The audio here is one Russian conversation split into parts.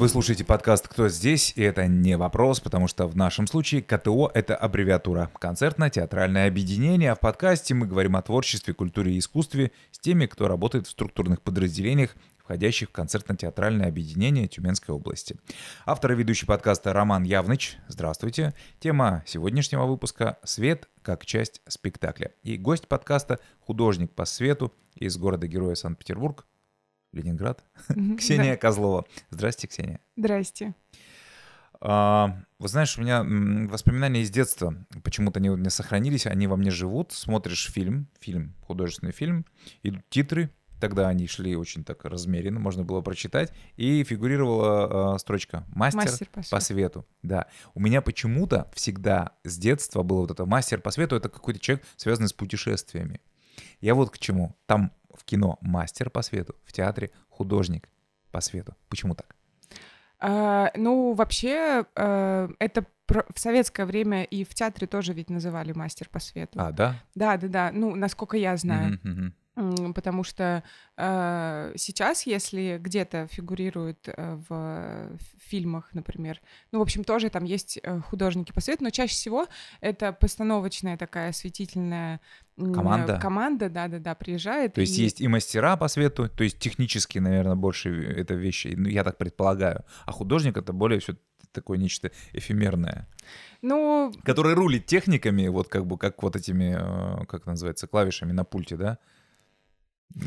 Вы слушаете подкаст «Кто здесь?» и это не вопрос, потому что в нашем случае КТО — это аббревиатура «Концертно-театральное объединение», а в подкасте мы говорим о творчестве, культуре и искусстве с теми, кто работает в структурных подразделениях, входящих в концертно-театральное объединение Тюменской области. Автор и ведущий подкаста Роман Явныч. Здравствуйте. Тема сегодняшнего выпуска «Свет как часть спектакля». И гость подкаста — художник по свету из города-героя Санкт-Петербург Ленинград, Ксения Козлова. Здрасте, Ксения. Здрасте. А, вы знаешь, у меня воспоминания из детства почему-то они не сохранились, они во мне живут. Смотришь фильм, фильм, художественный фильм, идут титры, тогда они шли очень так размеренно, можно было прочитать, и фигурировала э, строчка «Мастер, мастер по, свету. по свету». Да. У меня почему-то всегда с детства было вот это «Мастер по свету» — это какой-то человек, связанный с путешествиями. Я вот к чему. Там в кино мастер по свету, в театре художник по свету. Почему так? А, ну, вообще, а, это в советское время и в театре тоже ведь называли мастер по свету. А, да? Да, да, да. Ну, насколько я знаю. Mm-hmm, mm-hmm потому что э, сейчас, если где-то фигурирует э, в фильмах, например, ну, в общем, тоже там есть э, художники по свету, но чаще всего это постановочная такая осветительная команда, команда, да-да-да, приезжает. То есть и... есть и мастера по свету, то есть технически, наверное, больше это вещи, ну, я так предполагаю, а художник это более все такое нечто эфемерное. Ну... Который рулит техниками, вот как бы, как вот этими, э, как называется, клавишами на пульте, да?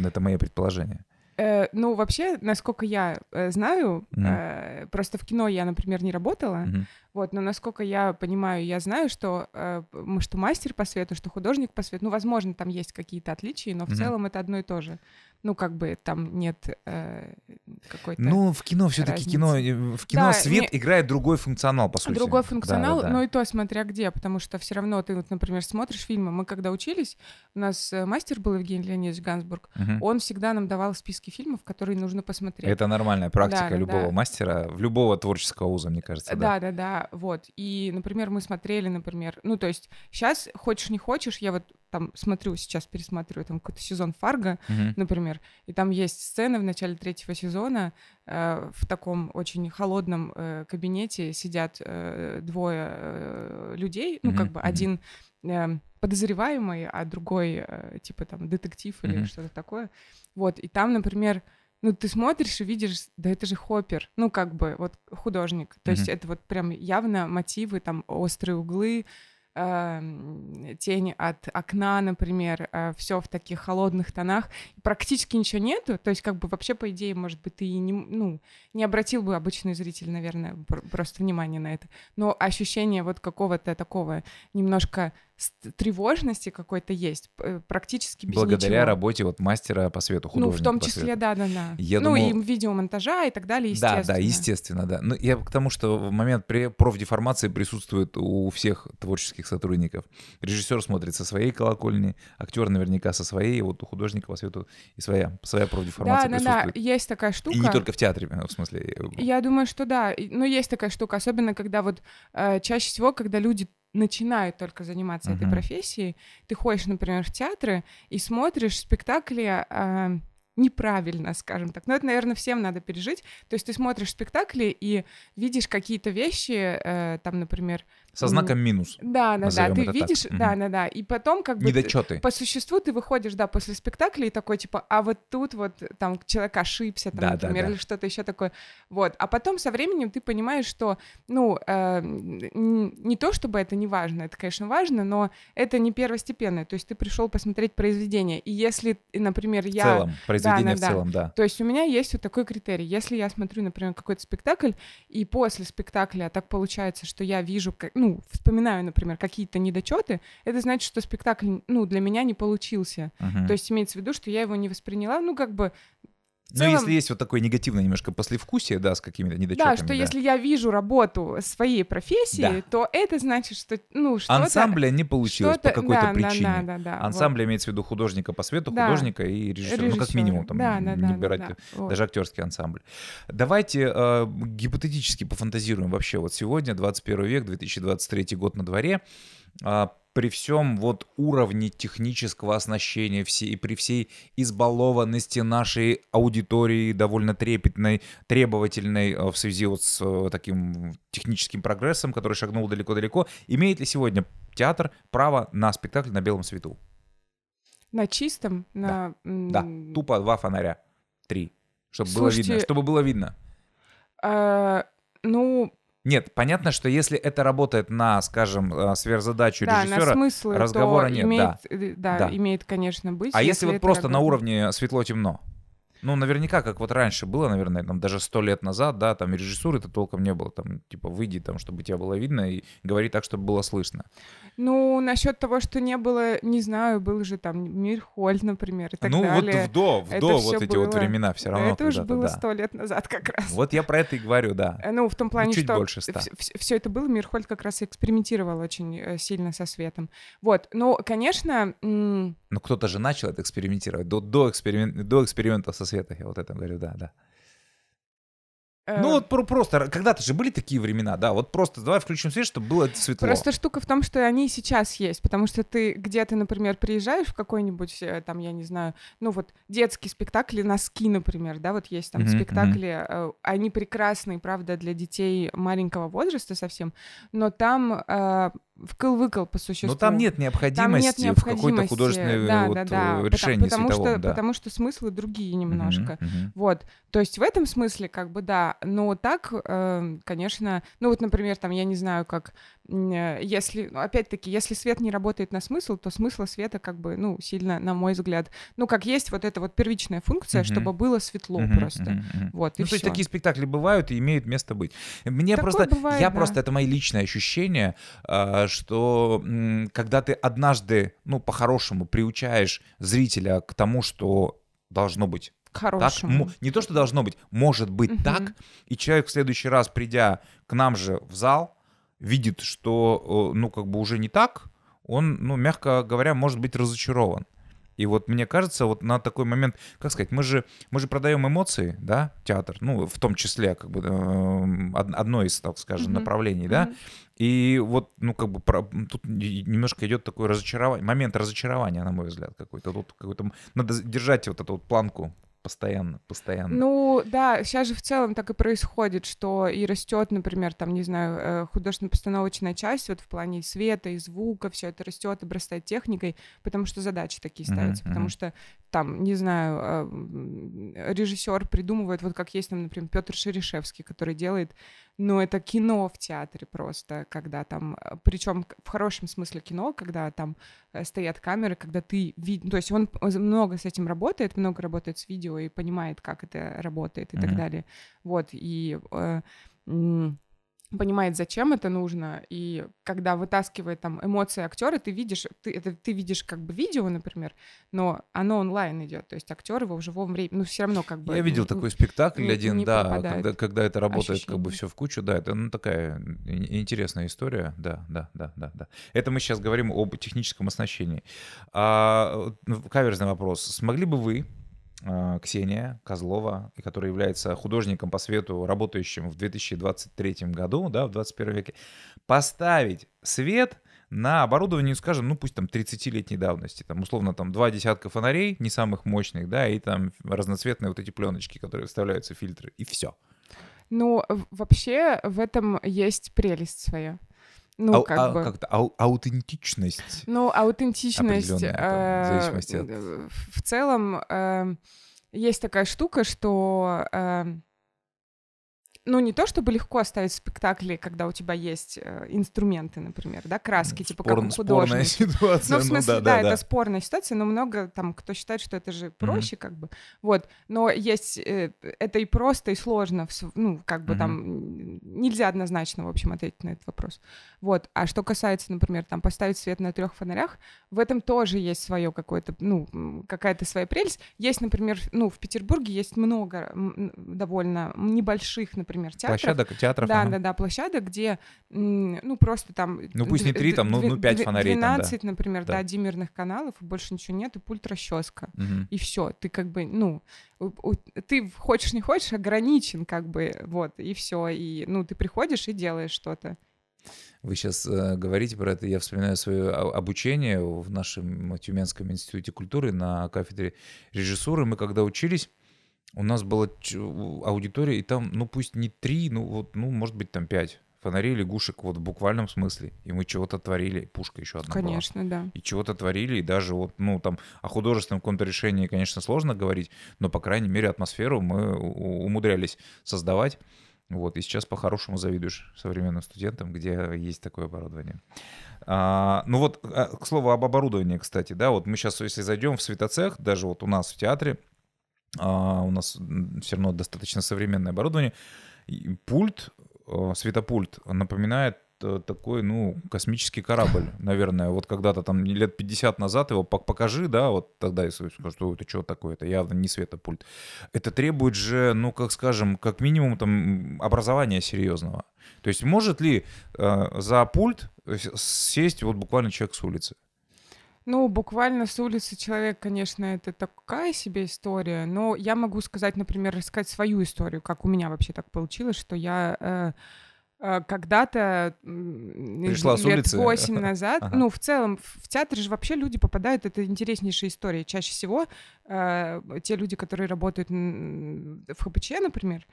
Это мое предположение. Э, ну, вообще, насколько я э, знаю, mm э, просто в кино я, например, не работала, mm-hmm. вот, но насколько я понимаю, я знаю, что, э, что мастер по свету, что художник по свету, ну, возможно, там есть какие-то отличия, но в mm-hmm. целом это одно и то же ну, как бы там нет э, какой-то Ну, в кино все таки кино, э, в кино да, свет не... играет другой функционал, по сути. Другой функционал, да, да, да. но и то смотря где, потому что все равно ты, вот, например, смотришь фильмы, мы когда учились, у нас э, мастер был Евгений Леонидович Гансбург, угу. он всегда нам давал списки фильмов, которые нужно посмотреть. Это нормальная практика да, любого да. мастера, в любого творческого вуза, мне кажется, да. Да, да, да, вот. И, например, мы смотрели, например, ну, то есть сейчас, хочешь не хочешь, я вот там смотрю, сейчас пересматриваю там какой-то сезон Фарго, mm-hmm. например, и там есть сцены в начале третьего сезона э, в таком очень холодном э, кабинете сидят э, двое э, людей, ну mm-hmm. как бы mm-hmm. один э, подозреваемый, а другой э, типа там детектив mm-hmm. или что-то такое, вот и там, например ну, ты смотришь и видишь, да это же Хоппер, ну, как бы, вот художник. То mm-hmm. есть это вот прям явно мотивы, там, острые углы, тень от окна, например, э, все в таких холодных тонах, практически ничего нету, то есть как бы вообще по идее, может быть, ты и не, ну, не обратил бы обычный зритель, наверное, просто внимание на это, но ощущение вот какого-то такого немножко тревожности какой-то есть, практически без Благодаря ничего. работе вот мастера по свету, художника Ну, в том числе, да-да-да. Ну, думал... и видеомонтажа и так далее, естественно. Да, да, естественно, да. Ну, я к тому, что в момент профдеформации присутствует у всех творческих сотрудников. Режиссер смотрит со своей колокольни, актер наверняка со своей, вот у художника по свету и своя, своя профдеформация да, присутствует. Да, да, есть такая штука. И не только в театре, в смысле. Э, я думаю, что да. Но есть такая штука, особенно когда вот э, чаще всего, когда люди начинают только заниматься uh-huh. этой профессией, ты ходишь, например, в театры и смотришь спектакли э, неправильно, скажем так. Но это, наверное, всем надо пережить. То есть ты смотришь спектакли и видишь какие-то вещи, э, там, например, со знаком минус. Да, да, да. Ты видишь, так. да, да, да. И потом как бы Недочеты. по существу ты выходишь, да, после спектакля и такой типа, а вот тут вот там человек ошибся, там, да, например, да, да. или что-то еще такое. Вот. А потом со временем ты понимаешь, что, ну, э, не то чтобы это не важно, это, конечно, важно, но это не первостепенное. То есть ты пришел посмотреть произведение, и если, например, я... В целом, произведение да, в целом, да. То есть у меня есть вот такой критерий. Если я смотрю, например, какой-то спектакль, и после спектакля так получается, что я вижу, как, ну, вспоминаю, например, какие-то недочеты, это значит, что спектакль, ну, для меня не получился. Uh-huh. То есть имеется в виду, что я его не восприняла, ну, как бы целом... Но если есть вот такое негативное немножко послевкусие, да, с какими-то недочетами. Да, что да. если я вижу работу своей профессии, да. то это значит, что, ну, что-то... Ансамбля не получилось по какой-то да, причине. Да, да, да, Ансамбль вот. имеется в виду художника по свету, да. художника и режиссера. режиссера. Ну, как минимум, там, да, да, не брать да, да. даже актерский ансамбль. Давайте э, гипотетически пофантазируем вообще. Вот сегодня, 21 век, 2023 год на дворе. Э, при всем вот уровне технического оснащения все, и при всей избалованности нашей аудитории довольно трепетной, требовательной э, в связи вот с э, таким техническим прогрессом, который шагнул далеко-далеко, имеет ли сегодня театр право на спектакль на белом свету? На чистом? На... Да, да. тупо два фонаря, три, чтобы Слушайте, было видно, чтобы было видно. А, ну, нет, понятно, что если это работает на, скажем, э, сверхзадачу да, режиссера, на смыслы, разговора нет. Имеет, да. Э, да, да, имеет, конечно, быть. А если, если вот просто работает... на уровне светло-темно? Ну, наверняка, как вот раньше было, наверное, там даже сто лет назад, да, там режиссуры-то толком не было, там, типа, выйди там, чтобы тебя было видно, и говори так, чтобы было слышно. Ну, насчет того, что не было, не знаю, был же там Мирхоль, например, и так ну, далее. Ну, вот в до, в до вот эти было... вот времена все равно. Это уже было сто да. лет назад как раз. Вот я про это и говорю, да. Э, ну, в том плане, ну, чуть что больше ста. все это было, Мирхольд как раз экспериментировал очень э, сильно со светом. Вот, ну, конечно... Ну, кто-то же начал это экспериментировать до, до, эксперимент, до эксперимента со светом, я вот это говорю, да, да. Ну вот просто, когда-то же были такие времена, да, вот просто давай включим свет, чтобы было светло. Просто штука в том, что они сейчас есть, потому что ты где-то, например, приезжаешь в какой-нибудь, э, там, я не знаю, ну вот детские спектакли «Носки», например, да, вот есть там mm-hmm, спектакли, mm-hmm. они прекрасные, правда, для детей маленького возраста совсем, но там э, вкл-выкл по существу. Но там нет необходимости, там нет необходимости в какой-то художественной да, вот, да, да. решении потому, потому. Что, да. Потому что смыслы другие немножко. Uh-huh, uh-huh. Вот. То есть в этом смысле как бы да, но так, э, конечно, ну вот, например, там, я не знаю, как, э, если, ну, опять-таки, если свет не работает на смысл, то смысла света как бы, ну, сильно, на мой взгляд, ну, как есть вот эта вот первичная функция, чтобы было светло просто. Uh-huh, uh-huh. Вот, ну, то есть такие спектакли бывают и имеют место быть. Мне Такое просто, бывает, я да. просто, это мои личные ощущения, э, что когда ты однажды, ну, по-хорошему приучаешь зрителя к тому, что должно быть к хорошему. Так, не то, что должно быть, может быть угу. так, и человек в следующий раз, придя к нам же в зал, видит, что, ну, как бы уже не так, он, ну, мягко говоря, может быть разочарован. И вот мне кажется, вот на такой момент, как сказать, мы же, мы же продаем эмоции, да, театр, ну, в том числе, как бы, э, одно из, так скажем, mm-hmm. направлений, да, mm-hmm. и вот, ну, как бы, про, тут немножко идет такой разочарование, момент разочарования, на мой взгляд, какой-то, тут какой-то, надо держать вот эту вот планку постоянно, постоянно. Ну, да, сейчас же в целом так и происходит, что и растет, например, там, не знаю, э, художественно-постановочная часть, вот в плане света и звука, все это растет, обрастает техникой, потому что задачи такие ставятся, mm-hmm. потому что там, не знаю, э, режиссер придумывает, вот как есть там, например, Петр Шерешевский, который делает ну, это кино в театре просто, когда там, э, причем в хорошем смысле кино, когда там э, стоят камеры, когда ты видишь, то есть он много с этим работает, много работает с видео и понимает, как это работает и mm-hmm. так далее. Вот, и э, понимает, зачем это нужно, и когда вытаскивает там эмоции актера, ты видишь, ты, это, ты видишь как бы видео, например, но оно онлайн идет, то есть актер его в живом времени, ну все равно как бы. Я видел не, такой спектакль не, один, не да, когда, когда это работает ощущение. как бы все в кучу, да, это ну такая интересная история, да, да, да, да, да. Это мы сейчас говорим об техническом оснащении. А, каверзный вопрос: смогли бы вы Ксения Козлова, которая является художником по свету, работающим в 2023 году, да, в 21 веке, поставить свет на оборудование, скажем, ну пусть там 30-летней давности, там условно там два десятка фонарей, не самых мощных, да, и там разноцветные вот эти пленочки, которые вставляются фильтры, и все. Ну, вообще в этом есть прелесть своя. Ну, а, как а, бы... Как-то ау- аутентичность. Ну, аутентичность... Э, в, от... в целом э, есть такая штука, что... Э, ну, не то чтобы легко оставить спектакли, когда у тебя есть э, инструменты, например, да, краски, типа Спор, как у художника. Спорная ситуация. Ну, в смысле, ну, да, да, да, да, это спорная ситуация, но много там, кто считает, что это же проще, mm-hmm. как бы. Вот. Но есть... Э, это и просто, и сложно. Ну, как бы mm-hmm. там... Нельзя однозначно, в общем, ответить на этот вопрос. Вот. А что касается, например, там, поставить свет на трех фонарях, в этом тоже есть свое какое-то, ну, какая-то своя прелесть. Есть, например, ну, в Петербурге есть много довольно небольших, например, например, театров. Площадок, театров. Да, ага. да, да, площадок, где, ну, просто там... Ну, пусть не три, там, ну, ну 5 фонарей 12, там, да. например, да. да, диммерных каналов, и больше ничего нет, и пульт расческа. Угу. И все, ты как бы, ну, ты хочешь не хочешь, ограничен, как бы, вот, и все, и, ну, ты приходишь и делаешь что-то. Вы сейчас э, говорите про это, я вспоминаю свое обучение в нашем Тюменском институте культуры на кафедре режиссуры. Мы когда учились, у нас была аудитория, и там, ну пусть не три, ну вот, ну может быть там пять фонарей лягушек вот в буквальном смысле. И мы чего-то творили. Пушка еще одна Конечно, была. да. И чего-то творили, и даже вот, ну, там, о художественном каком-то решении, конечно, сложно говорить, но, по крайней мере, атмосферу мы умудрялись создавать. Вот, и сейчас по-хорошему завидуешь современным студентам, где есть такое оборудование. А, ну вот, а, к слову об оборудовании, кстати, да, вот мы сейчас, если зайдем в светоцех, даже вот у нас в театре, у нас все равно достаточно современное оборудование, и пульт Э, светопульт напоминает э, такой, ну, космический корабль, наверное. Вот когда-то там лет 50 назад его покажи, да, вот тогда я скажу, что это что такое, это явно не светопульт. Это требует же, ну, как скажем, как минимум там образования серьезного. То есть может ли э, за пульт сесть вот буквально человек с улицы? Ну, буквально с улицы человек, конечно, это такая себе история, но я могу сказать, например, рассказать свою историю, как у меня вообще так получилось, что я э, э, когда-то Пришла лет с улицы. 8 назад, ага. ну, в целом, в театре же вообще люди попадают, это интереснейшая история. Чаще всего э, те люди, которые работают в ХПЧ, например,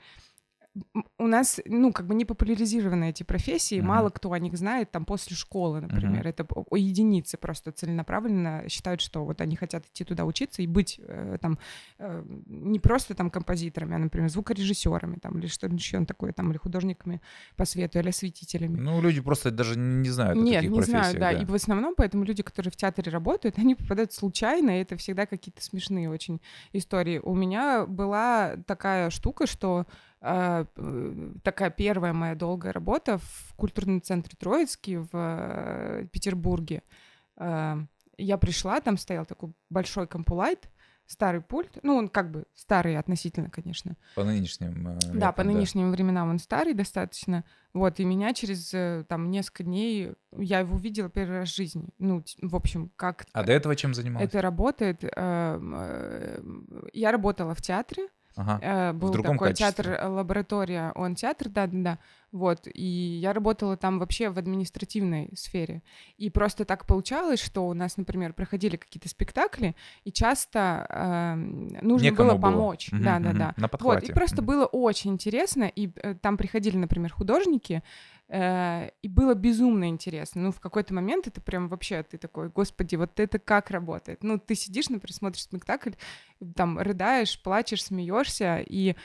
у нас, ну, как бы не популяризированы эти профессии, uh-huh. мало кто о них знает там после школы, например. Uh-huh. Это единицы просто целенаправленно считают, что вот они хотят идти туда учиться и быть э, там э, не просто там композиторами, а, например, звукорежиссерами там или что-то еще такое, там, или художниками по свету, или осветителями. Ну, люди просто даже не знают Нет, о таких не знают, да. да. И в основном поэтому люди, которые в театре работают, они попадают случайно, и это всегда какие-то смешные очень истории. У меня была такая штука, что такая первая моя долгая работа в культурном центре Троицкий в э, Петербурге. А, я пришла, там стоял такой большой компулайт, старый пульт, ну, он как бы старый относительно, конечно. По нынешним э, Да, по нынешним да. временам он старый достаточно. Вот, и меня через э, там несколько дней, я его увидела первый раз в жизни. Ну, в общем, как... А до этого чем занималась? Это работает. Я работала в театре, Ага. Э, был такой качестве. театр лаборатория, он театр, да, да, да. Вот, и я работала там вообще в административной сфере. И просто так получалось, что у нас, например, проходили какие-то спектакли, и часто э, нужно Некому было помочь. Было. Да, угу, да, да. На подхвате. Вот, и просто угу. было очень интересно, и э, там приходили, например, художники, Э, и было безумно интересно. Ну, в какой-то момент это прям вообще, ты такой, господи, вот это как работает? Ну, ты сидишь, например, смотришь спектакль, там, рыдаешь, плачешь, смеешься, и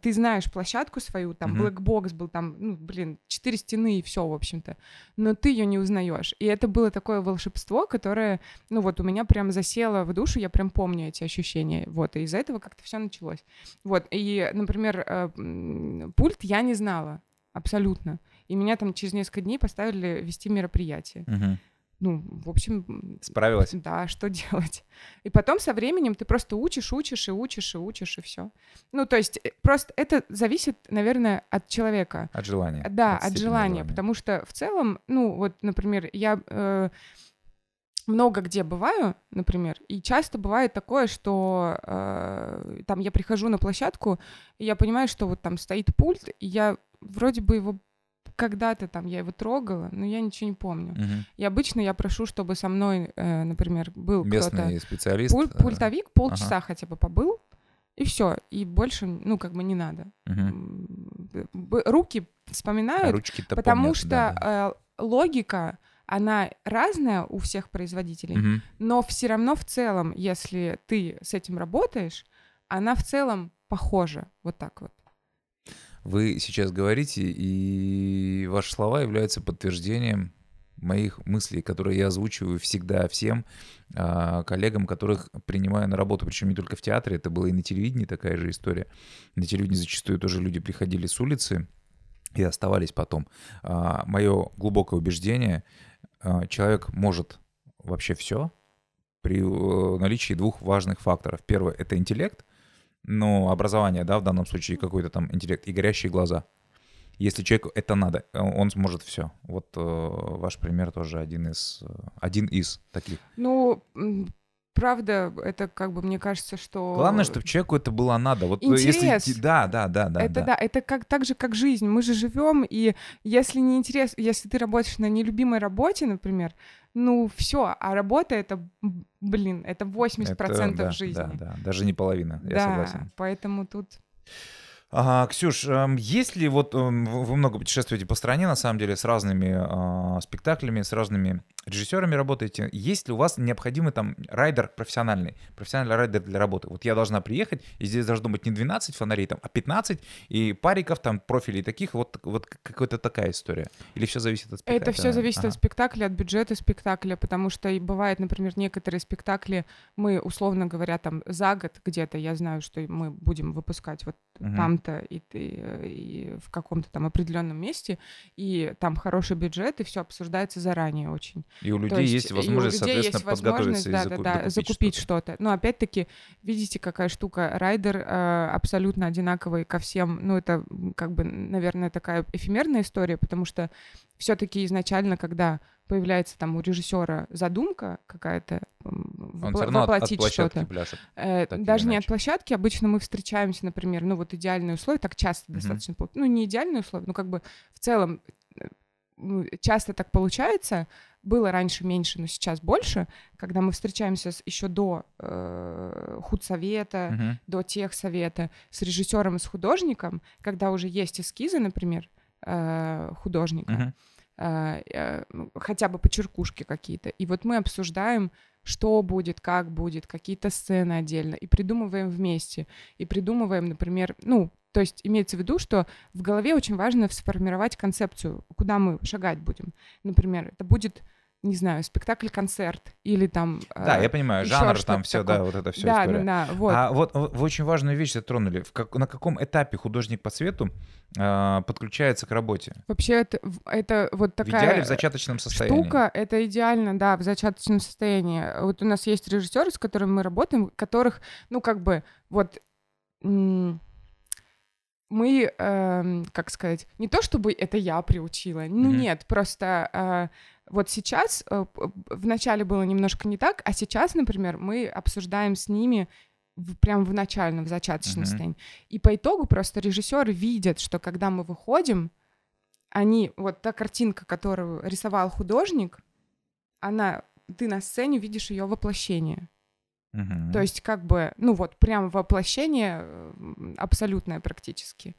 ты знаешь площадку свою, там, mm-hmm. блэкбокс был, там, ну, блин, четыре стены и все, в общем-то. Но ты ее не узнаешь. И это было такое волшебство, которое, ну, вот у меня прям засело в душу, я прям помню эти ощущения. Вот, и из-за этого как-то все началось. Вот, и, например, э, пульт я не знала абсолютно. И меня там через несколько дней поставили вести мероприятие. Угу. Ну, в общем... Справилась? Да, что делать? И потом со временем ты просто учишь, учишь и учишь и учишь, и все. Ну, то есть э, просто это зависит, наверное, от человека. От желания. Да, от, от желания, желания. Потому что в целом, ну, вот, например, я... Э, много где бываю, например, и часто бывает такое, что э, там я прихожу на площадку, и я понимаю, что вот там стоит пульт, и я вроде бы его когда-то там я его трогала, но я ничего не помню. Угу. И обычно я прошу, чтобы со мной, э, например, был местный специалист, пуль, пультовик, полчаса ага. хотя бы побыл, и все, и больше, ну как бы не надо. Угу. Руки вспоминают, Ручки потому помнят, что да, да. Э, логика она разная у всех производителей, угу. но все равно в целом, если ты с этим работаешь, она в целом похожа, вот так вот. Вы сейчас говорите, и ваши слова являются подтверждением моих мыслей, которые я озвучиваю всегда всем а, коллегам, которых принимаю на работу, причем не только в театре, это было и на телевидении такая же история. На телевидении зачастую тоже люди приходили с улицы и оставались потом. А, мое глубокое убеждение, а, человек может вообще все при э, наличии двух важных факторов. Первое — это интеллект, ну, образование, да, в данном случае какой-то там интеллект и горящие глаза. Если человеку это надо, он сможет все. Вот э, ваш пример тоже один из, один из таких. Ну, правда, это как бы мне кажется, что... Главное, чтобы человеку это было надо. Вот Интерес. если... Да, да, да, да. это да. это как так же, как жизнь. Мы же живем, и если не интерес, если ты работаешь на нелюбимой работе, например, ну все, а работа это, блин, это 80% это, да, жизни. Да, да, даже не половина, я да, согласен. поэтому тут... А, Ксюш, есть ли вот вы много путешествуете по стране, на самом деле, с разными а, спектаклями, с разными режиссерами работаете, есть ли у вас необходимый там райдер профессиональный, профессиональный райдер для работы? Вот я должна приехать, и здесь должно быть не 12 фонарей, там, а 15, и париков, там, профилей таких, вот, вот какая-то такая история? Или все зависит от спектакля? Это все зависит ага. от спектакля, от бюджета спектакля, потому что и бывает, например, некоторые спектакли мы, условно говоря, там, за год где-то, я знаю, что мы будем выпускать вот угу. там-то и, и, и в каком-то там определенном месте, и там хороший бюджет, и все обсуждается заранее очень. И у людей есть, есть возможность, людей соответственно, есть подготовиться да, и заку- да, да, закупить что-то. что-то. Но опять-таки, видите, какая штука. Райдер э, абсолютно одинаковый ко всем. Ну, это как бы, наверное, такая эфемерная история, потому что все-таки изначально, когда появляется там у режиссера задумка какая-то вопл- воплотить от, от что-то. Пляшет, э, даже не от площадки. Обычно мы встречаемся, например, ну вот идеальные условия, так часто mm-hmm. достаточно, ну не идеальные условия, но как бы в целом э, ну, часто так получается, было раньше меньше, но сейчас больше, когда мы встречаемся с, еще до э, худсовета, uh-huh. до техсовета, с режиссером и с художником, когда уже есть эскизы, например, э, художника, uh-huh. э, э, хотя бы почеркушки какие-то. И вот мы обсуждаем, что будет, как будет, какие-то сцены отдельно, и придумываем вместе. И придумываем, например, ну, то есть имеется в виду, что в голове очень важно сформировать концепцию, куда мы шагать будем. Например, это будет не знаю, спектакль-концерт или там... Да, э, я понимаю, жанр там все, да, вот это все да, история. Да, да, вот. А вот вы очень важную вещь затронули. В как, на каком этапе художник по свету э, подключается к работе? Вообще это, это вот такая... В идеале в зачаточном состоянии. Штука, это идеально, да, в зачаточном состоянии. Вот у нас есть режиссеры, с которыми мы работаем, которых, ну, как бы, вот мы, э, как сказать, не то чтобы это я приучила, ну mm-hmm. нет, просто э, вот сейчас, э, в начале было немножко не так, а сейчас, например, мы обсуждаем с ними в, прям в начальном, в зачаточном uh-huh. состоянии. И по итогу просто режиссеры видят, что когда мы выходим, они, вот та картинка, которую рисовал художник, она, ты на сцене видишь ее воплощение. То есть как бы, ну вот, прям воплощение абсолютное практически.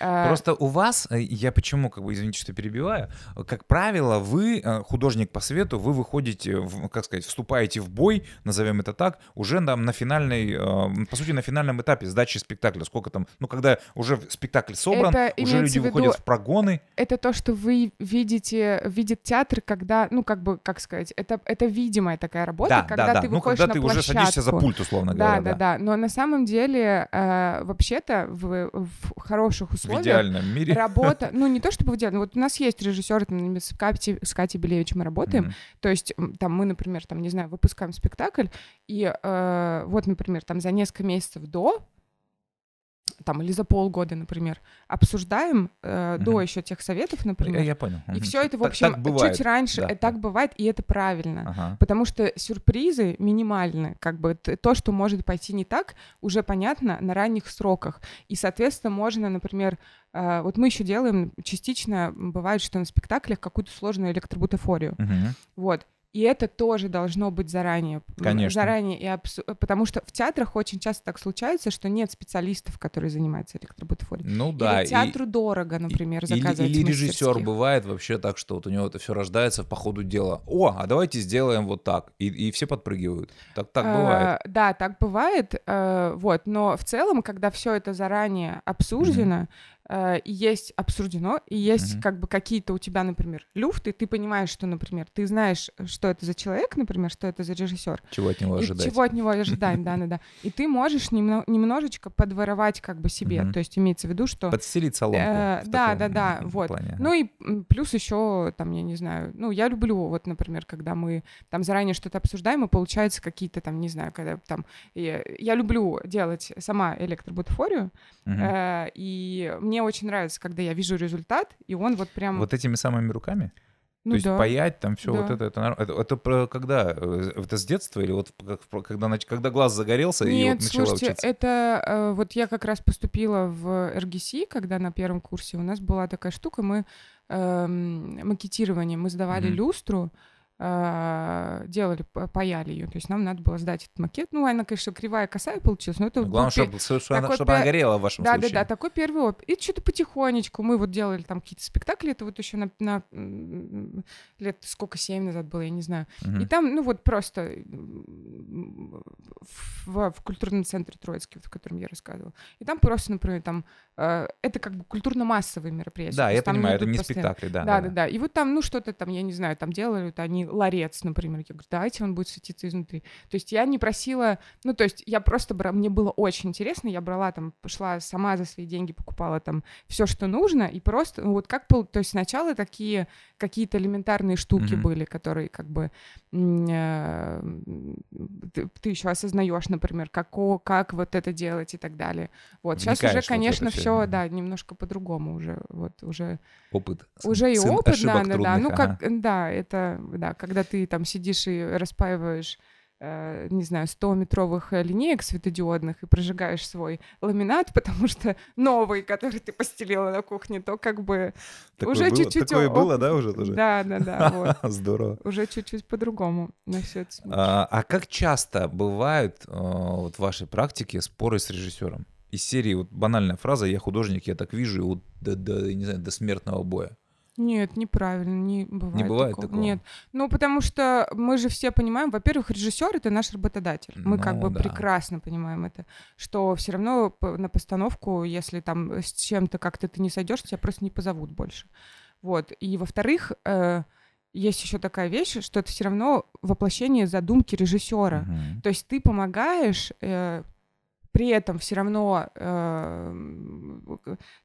А, Просто у вас, э, я почему, как бы, извините, что перебиваю, как правило, вы, э, художник по свету, вы выходите, в, как сказать, вступаете в бой, назовем это так, уже там на финальной, э, по сути, на финальном этапе сдачи спектакля. Сколько там, ну, когда уже спектакль собран, это уже люди виду, выходят в прогоны. Это то, что вы видите, видит театр, когда, ну, как бы, как сказать, это, это видимая такая работа, да, когда да, ты да. выходишь ну, когда ты на уже садишься за пульт, условно да, говоря. Да, да, да. Но на самом деле, э, вообще-то, в, в хороших условиях в идеальном мире. Работа, ну не то чтобы в идеальном, вот у нас есть режиссеры, там, с, Катей, с Катей Белевич мы работаем, mm-hmm. то есть там мы, например, там, не знаю, выпускаем спектакль, и э, вот, например, там за несколько месяцев до там или за полгода, например, обсуждаем э, угу. до еще тех советов, например. Я, я понял. И все это, в общем, так, так чуть раньше. Да, так да. бывает, и это правильно. Ага. Потому что сюрпризы минимальны. Как бы то, что может пойти не так, уже понятно на ранних сроках. И, соответственно, можно, например, э, вот мы еще делаем частично, бывает, что на спектаклях какую-то сложную электробутафорию. Угу. Вот. И это тоже должно быть заранее. Конечно. Заранее. И абсу... Потому что в театрах очень часто так случается, что нет специалистов, которые занимаются электробутафорией. Ну да. Или театру и... дорого, например, и... заказывать Или, или режиссер бывает вообще так, что вот у него это все рождается по ходу дела. О, а давайте сделаем вот так. И, и все подпрыгивают. Так, так бывает. А, да, так бывает. А, вот. Но в целом, когда все это заранее обсуждено, mm-hmm э, есть обсуждено, и есть mm-hmm. как бы какие-то у тебя, например, люфты, ты понимаешь, что, например, ты знаешь, что это за человек, например, что это за режиссер. Чего от него ожидать. Чего от него ожидать, да-да-да. И ты можешь немножечко подворовать как бы себе, то есть имеется в виду, что... Подстелить соломку. Да-да-да, вот. Ну и плюс еще, там, я не знаю, ну я люблю, вот, например, когда мы там заранее что-то обсуждаем, и получается какие-то там, не знаю, когда там... Я люблю делать сама электробутафорию, и мне мне очень нравится, когда я вижу результат, и он вот прям... Вот этими самыми руками? Ну, То есть да. паять там все да. вот это, это, это, это про когда? Э, это с детства или вот когда, когда глаз загорелся Нет, и вот начала слушайте, учиться? это э, вот я как раз поступила в РГС, когда на первом курсе у нас была такая штука, мы э, макетирование, мы сдавали mm-hmm. люстру, делали, паяли ее. То есть нам надо было сдать этот макет. Ну, она, конечно, кривая, косая получилась, но это... Но главное, чтобы, чтобы, она, чтобы она горела в вашем да, случае. Да, да, да, такой первый опыт. И что-то потихонечку мы вот делали там какие-то спектакли, это вот еще на, на лет сколько, семь назад было, я не знаю. Угу. И там, ну вот просто в, в культурном центре Троицкий, в котором я рассказывала. И там просто, например, там это как бы культурно-массовые мероприятия. Да, я понимаю, это не постоянно... спектакли, да, да. Да, да, да. И вот там, ну что-то там, я не знаю, там делали, вот они ларец, например. Я говорю, давайте он будет светиться изнутри. То есть я не просила, ну, то есть я просто брала, мне было очень интересно, я брала там, пошла сама за свои деньги, покупала там все, что нужно, и просто, ну, вот как, то есть сначала такие какие-то элементарные штуки mm-hmm. были, которые как бы э, ты, ты еще осознаешь, например, как, как вот это делать и так далее. Вот сейчас уже, конечно, вот все, все, да, немножко по-другому уже, вот уже опыт, уже и опыт, да, да, да, ну как, да, это, да, когда ты там сидишь и распаиваешь э, не знаю, 100-метровых э, линеек светодиодных и прожигаешь свой ламинат, потому что новый, который ты постелила на кухне, то как бы такое уже было, чуть-чуть... Такое было, да, уже тоже? Да, да, да. Вот. Здорово. Уже чуть-чуть по-другому на все это а, а как часто бывают э, вот в вашей практике споры с режиссером? Из серии вот банальная фраза «я художник, я так вижу» и вот до, до, не знаю, до смертного боя. Нет, неправильно, не бывает. Не бывает такого. такого. Нет. Ну, потому что мы же все понимаем, во-первых, режиссер это наш работодатель. Мы ну, как бы да. прекрасно понимаем это, что все равно на постановку, если там с чем-то как-то ты не сойдешь, тебя просто не позовут больше. Вот. И во-вторых, э, есть еще такая вещь, что это все равно воплощение задумки режиссера. Угу. То есть ты помогаешь. Э, при этом все равно э,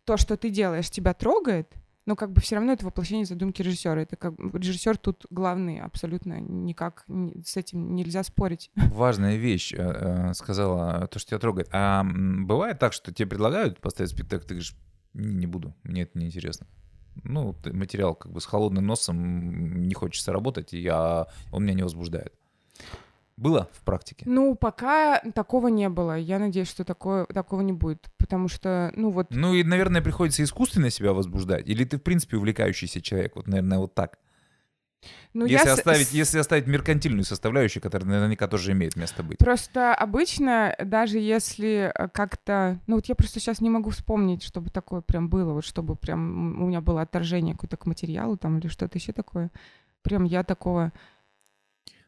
то, что ты делаешь, тебя трогает, но как бы все равно это воплощение задумки режиссера. Это как режиссер тут главный, абсолютно никак с этим нельзя спорить. Важная вещь э, э, сказала, то, что тебя трогает. А бывает так, что тебе предлагают поставить спектакль, ты говоришь, не, не буду, мне это неинтересно. Ну, материал как бы с холодным носом не хочется работать, и я, он меня не возбуждает. Было в практике? Ну, пока такого не было. Я надеюсь, что такое, такого не будет. Потому что, ну вот... Ну и, наверное, приходится искусственно себя возбуждать. Или ты, в принципе, увлекающийся человек? Вот, наверное, вот так. Ну, если, я оставить, с... если оставить меркантильную составляющую, которая наверняка тоже имеет место быть. Просто обычно, даже если э, как-то... Ну вот я просто сейчас не могу вспомнить, чтобы такое прям было, вот чтобы прям у меня было отторжение какое-то к материалу там или что-то еще такое. Прям я такого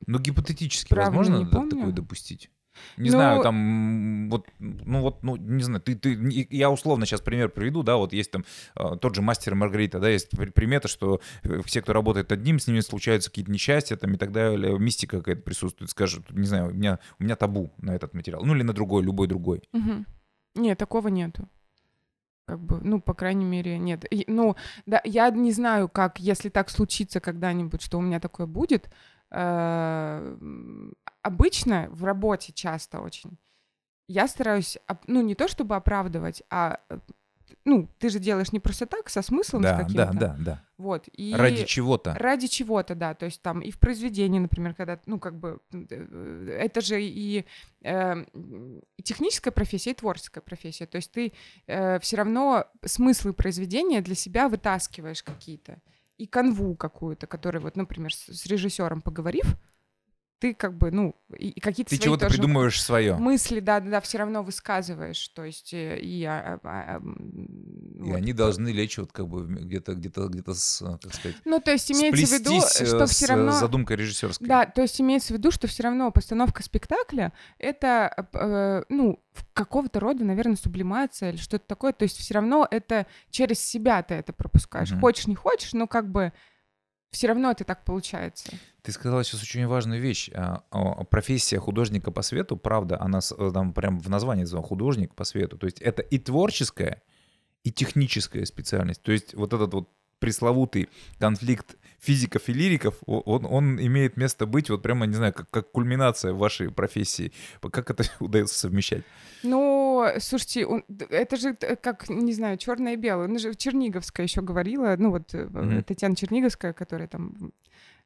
ну, гипотетически Правда, возможно такое допустить? Не ну, знаю, там, вот, ну вот, ну, не знаю, ты, ты, я условно сейчас пример приведу, да, вот есть там э, тот же мастер Маргарита, да, есть примета, что э, все, кто работает одним, с ними случаются какие-то несчастья там и так далее, мистика какая-то присутствует, скажут, не знаю, у меня, у меня табу на этот материал, ну или на другой, любой другой. Угу. Нет, такого нету. Как бы, ну, по крайней мере, нет. И, ну, да, я не знаю, как, если так случится когда-нибудь, что у меня такое будет, обычно в работе часто очень я стараюсь, ну, не то чтобы оправдывать, а э, ну, ты же делаешь не просто так, со смыслом да, каким-то. Да, да, да. Вот. И ради чего-то. Ради чего-то, да. То есть там и в произведении, например, когда, ну, как бы, э, это же и, э, техническая профессия, и творческая профессия. То есть ты э, все равно смыслы произведения для себя вытаскиваешь какие-то и канву какую-то, которая вот, например, с, с режиссером поговорив, ты как бы, ну, и, и какие-то Ты чего-то придумываешь свое. Мысли, да, да, да, все равно высказываешь, то есть э, и... А, а, а, и вот. они должны лечь вот как бы где-то, где-то, где-то с, э, как сказать... Ну, то есть имеется в виду, что все равно... задумкой режиссерской. Да, то есть имеется в виду, что все равно постановка спектакля — это, э, ну, какого-то рода, наверное, сублимация или что-то такое, то есть все равно это через себя ты это пропускаешь. Mm-hmm. Хочешь, не хочешь, но как бы все равно это так получается. Ты сказала сейчас очень важную вещь. А, профессия художника по свету, правда, она э, там прям в названии художник по свету. То есть это и творческая, и техническая специальность. То есть вот этот вот пресловутый конфликт физиков и лириков, он, он имеет место быть вот прямо, не знаю, как, как кульминация вашей профессии. Как это удается совмещать? Ну, слушайте, он, это же как, не знаю, черное и белое. Он же Черниговская еще говорила, ну вот mm-hmm. Татьяна Черниговская, которая там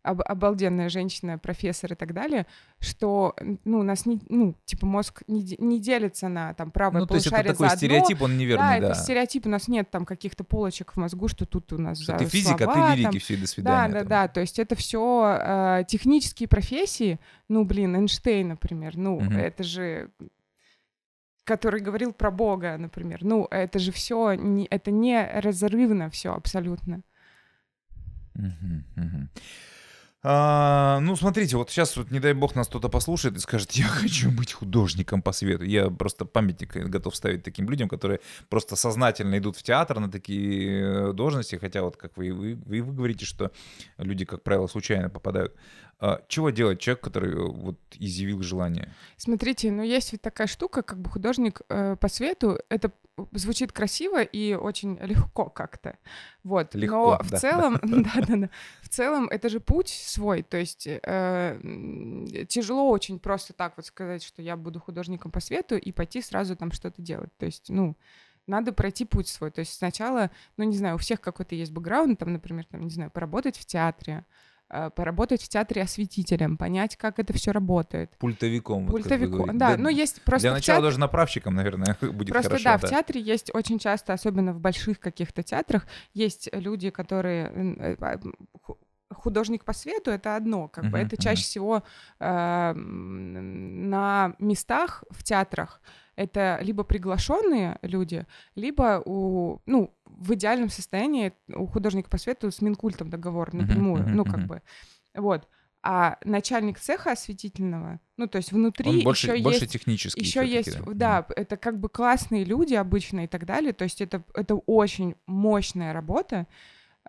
об, обалденная женщина, профессор и так далее, что, ну, у нас, не, ну, типа, мозг не, не делится на, там, правое ну, полушарие то есть это такой стереотип, он неверный, да. Да, это стереотип, у нас нет там каких-то полочек в мозгу, что тут у нас Что да, ты физика, слова, ты лирики, там, все, до свидания. Да, да, там. да, то есть это все э, технические профессии, ну, блин, Эйнштейн, например, ну, угу. это же который говорил про Бога, например. Ну, это же все, не, это не разрывно все абсолютно. Uh-huh, uh-huh. А, ну, смотрите, вот сейчас, вот, не дай бог, нас кто-то послушает и скажет, я хочу быть художником по свету. Я просто памятник готов ставить таким людям, которые просто сознательно идут в театр на такие э, должности, хотя вот как вы, вы, вы, вы говорите, что люди, как правило, случайно попадают. А, чего делать человек, который э, вот изъявил желание? Смотрите, ну есть ведь такая штука, как бы художник э, по свету, это звучит красиво и очень легко как-то. Вот. Легко, Но в да. целом, да, да, да. В целом это же путь свой. То есть э, тяжело очень просто так вот сказать, что я буду художником по свету и пойти сразу там что-то делать. То есть, ну, надо пройти путь свой. То есть сначала, ну, не знаю, у всех какой-то есть бэкграунд, там, например, там, не знаю, поработать в театре, Э, поработать в театре осветителем, понять, как это все работает. Пультовиком. Пультовиком, вот да, да. Ну, есть просто Для начала театр... даже направщиком, наверное, будет просто, хорошо. да, да, в театре есть очень часто, особенно в больших каких-то театрах, есть люди, которые э, а, художник по свету это одно, как uh-huh, бы это uh-huh. чаще всего э, на местах в театрах это либо приглашенные люди, либо у, ну, в идеальном состоянии у художника по свету с Минкультом договор напрямую, uh-huh, uh-huh, ну, как uh-huh. бы, вот. А начальник цеха осветительного, ну, то есть внутри Он больше, еще больше есть... технический. Еще есть, да, да, это как бы классные люди обычно и так далее, то есть это, это очень мощная работа,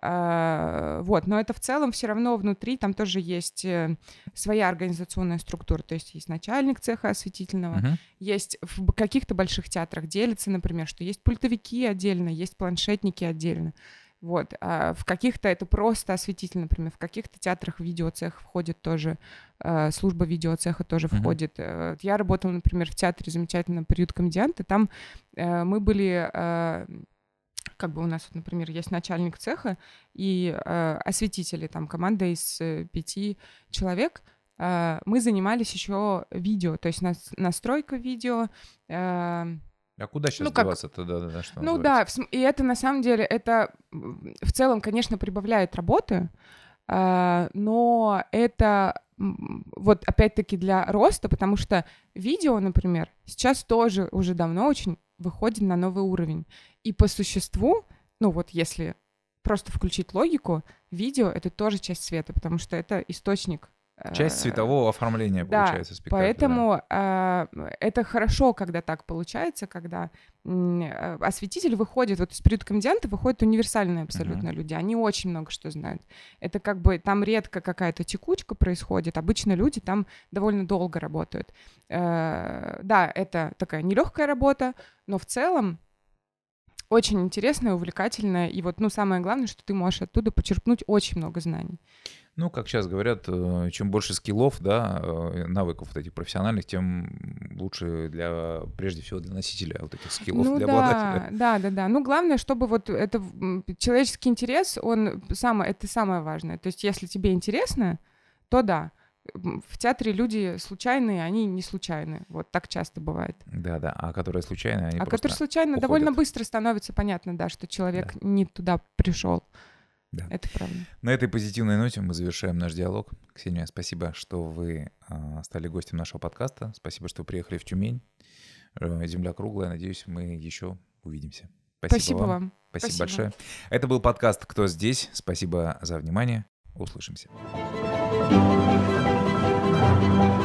вот, но это в целом все равно внутри там тоже есть э, своя организационная структура, то есть есть начальник цеха осветительного, uh-huh. есть в каких-то больших театрах делится, например, что есть пультовики отдельно, есть планшетники отдельно. Вот. А в каких-то это просто осветитель, например, в каких-то театрах видеоцех входит тоже, э, служба видеоцеха тоже uh-huh. входит. Э, я работала, например, в театре замечательном «Приют комедианта», там э, мы были... Э, как бы у нас, вот, например, есть начальник цеха и э, осветители, там команда из э, пяти человек, э, мы занимались еще видео, то есть нас, настройка видео. Э, а куда сейчас ну, деваться-то, да, да, что Ну называется? да, и это на самом деле, это в целом, конечно, прибавляет работы, э, но это вот опять-таки для роста, потому что видео, например, сейчас тоже уже давно очень выходит на новый уровень. И по существу, ну вот если просто включить логику, видео — это тоже часть света, потому что это источник Часть цветового оформления да, получается спектакль. Поэтому да. э, это хорошо, когда так получается, когда э, осветитель выходит, вот из периода комедианта выходят универсальные абсолютно uh-huh. люди, они очень много что знают. Это как бы там редко какая-то текучка происходит, обычно люди там довольно долго работают. Э, да, это такая нелегкая работа, но в целом очень интересная, увлекательная, и вот, ну, самое главное, что ты можешь оттуда почерпнуть очень много знаний. Ну, как сейчас говорят, э, чем больше скиллов, да, э, навыков вот этих профессиональных, тем лучше для, прежде всего, для носителя вот этих скиллов, ну, для да, обладателя. Да, да, да. Ну, главное, чтобы вот это человеческий интерес, он самое, это самое важное. То есть, если тебе интересно, то да в театре люди случайные, они не случайные. Вот так часто бывает. Да, да. А которые случайные, они А которые случайно, уходят. довольно быстро становится понятно, да, что человек да. не туда пришел. Да. Это правда. На этой позитивной ноте мы завершаем наш диалог. Ксения, спасибо, что вы э, стали гостем нашего подкаста. Спасибо, что приехали в Тюмень. Э, земля круглая. Надеюсь, мы еще увидимся. Спасибо, Спасибо вам. вам. Спасибо, Спасибо большое. Это был подкаст «Кто здесь?». Спасибо за внимание. Услышимся. thank you Bye.